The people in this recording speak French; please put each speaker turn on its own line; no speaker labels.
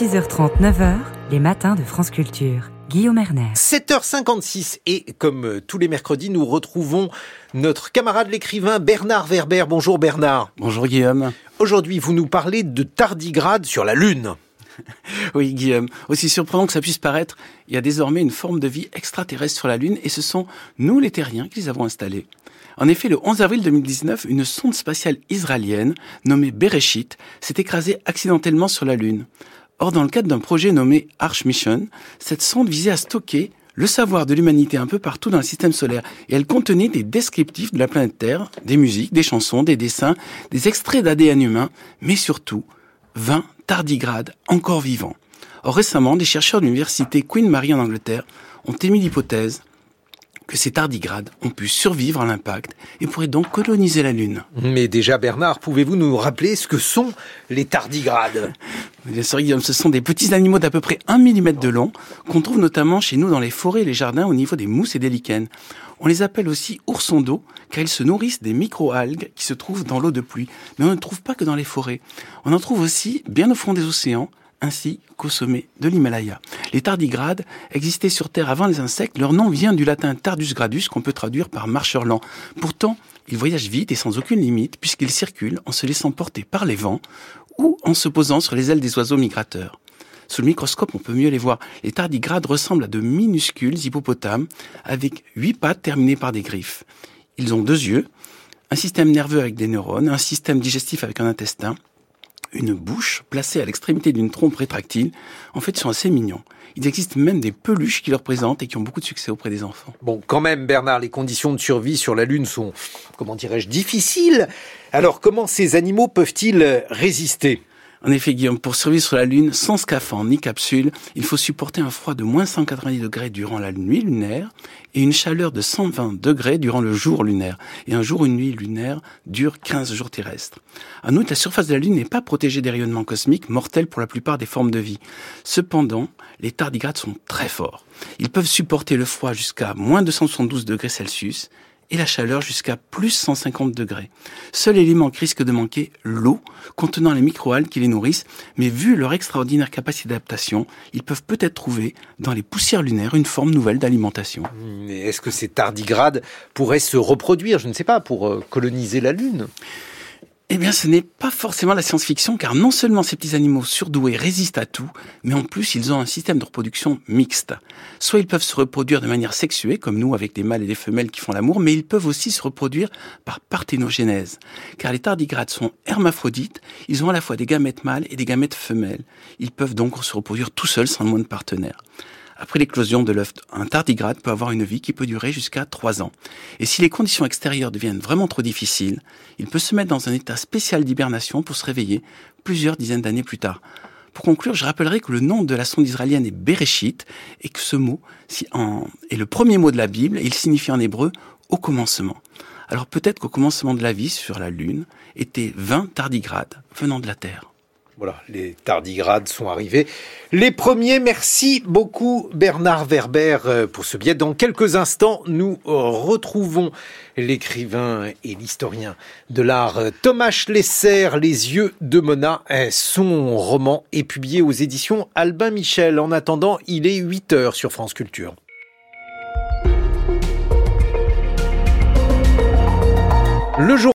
6h30, 9h, les matins de France Culture. Guillaume Erner.
7h56 et comme euh, tous les mercredis, nous retrouvons notre camarade l'écrivain Bernard Werber. Bonjour Bernard.
Bonjour Guillaume.
Aujourd'hui, vous nous parlez de tardigrade sur la Lune.
Oui Guillaume, aussi surprenant que ça puisse paraître, il y a désormais une forme de vie extraterrestre sur la Lune et ce sont nous les terriens qui les avons installés. En effet, le 11 avril 2019, une sonde spatiale israélienne nommée Bereshit s'est écrasée accidentellement sur la Lune. Or, dans le cadre d'un projet nommé Arch Mission, cette sonde visait à stocker le savoir de l'humanité un peu partout dans le système solaire et elle contenait des descriptifs de la planète Terre, des musiques, des chansons, des dessins, des extraits d'ADN humain, mais surtout 20 tardigrades encore vivants. Or récemment, des chercheurs de l'université Queen Mary en Angleterre ont émis l'hypothèse que ces tardigrades ont pu survivre à l'impact et pourraient donc coloniser la Lune.
Mais déjà Bernard, pouvez-vous nous rappeler ce que sont les tardigrades?
Bien sûr Guillaume, ce sont des petits animaux d'à peu près 1 mm de long qu'on trouve notamment chez nous dans les forêts et les jardins au niveau des mousses et des lichens. On les appelle aussi oursons d'eau car ils se nourrissent des micro-algues qui se trouvent dans l'eau de pluie. Mais on ne trouve pas que dans les forêts. On en trouve aussi bien au fond des océans ainsi qu'au sommet de l'Himalaya. Les tardigrades existaient sur Terre avant les insectes. Leur nom vient du latin tardus gradus qu'on peut traduire par marcheur lent. Pourtant, ils voyagent vite et sans aucune limite puisqu'ils circulent en se laissant porter par les vents ou en se posant sur les ailes des oiseaux migrateurs. Sous le microscope, on peut mieux les voir. Les tardigrades ressemblent à de minuscules hippopotames avec huit pattes terminées par des griffes. Ils ont deux yeux, un système nerveux avec des neurones, un système digestif avec un intestin, une bouche placée à l'extrémité d'une trompe rétractile. En fait, ils sont assez mignons. Il existe même des peluches qui leur présentent et qui ont beaucoup de succès auprès des enfants.
Bon, quand même, Bernard, les conditions de survie sur la Lune sont, comment dirais-je, difficiles. Alors, comment ces animaux peuvent-ils résister?
En effet, Guillaume, pour survivre sur la Lune sans scaphandre ni capsule, il faut supporter un froid de moins 190 degrés durant la nuit lunaire et une chaleur de 120 degrés durant le jour lunaire. Et un jour, une nuit lunaire dure 15 jours terrestres. En outre, la surface de la Lune n'est pas protégée des rayonnements cosmiques mortels pour la plupart des formes de vie. Cependant, les tardigrades sont très forts. Ils peuvent supporter le froid jusqu'à moins 272 degrés Celsius et la chaleur jusqu'à plus 150 degrés. Seul élément qui risque de manquer, l'eau, contenant les microalgues qui les nourrissent, mais vu leur extraordinaire capacité d'adaptation, ils peuvent peut-être trouver dans les poussières lunaires une forme nouvelle d'alimentation.
Mais est-ce que ces tardigrades pourraient se reproduire, je ne sais pas, pour euh, coloniser la Lune?
Eh bien, ce n'est pas forcément la science-fiction, car non seulement ces petits animaux surdoués résistent à tout, mais en plus ils ont un système de reproduction mixte. Soit ils peuvent se reproduire de manière sexuée, comme nous avec des mâles et des femelles qui font l'amour, mais ils peuvent aussi se reproduire par parthénogénèse. Car les tardigrades sont hermaphrodites, ils ont à la fois des gamètes mâles et des gamètes femelles. Ils peuvent donc se reproduire tout seuls sans le moins de partenaires. Après l'éclosion de l'œuf, un tardigrade peut avoir une vie qui peut durer jusqu'à 3 ans. Et si les conditions extérieures deviennent vraiment trop difficiles, il peut se mettre dans un état spécial d'hibernation pour se réveiller plusieurs dizaines d'années plus tard. Pour conclure, je rappellerai que le nom de la sonde israélienne est Bereshit et que ce mot est le premier mot de la Bible et il signifie en hébreu au commencement. Alors peut-être qu'au commencement de la vie sur la Lune étaient 20 tardigrades venant de la Terre.
Voilà, les tardigrades sont arrivés. Les premiers, merci beaucoup Bernard Werber euh, pour ce biais. Dans quelques instants, nous retrouvons l'écrivain et l'historien de l'art euh, Thomas Schlesser, Les yeux de Mona. Son roman est publié aux éditions Albin Michel. En attendant, il est 8 heures sur France Culture. Le jour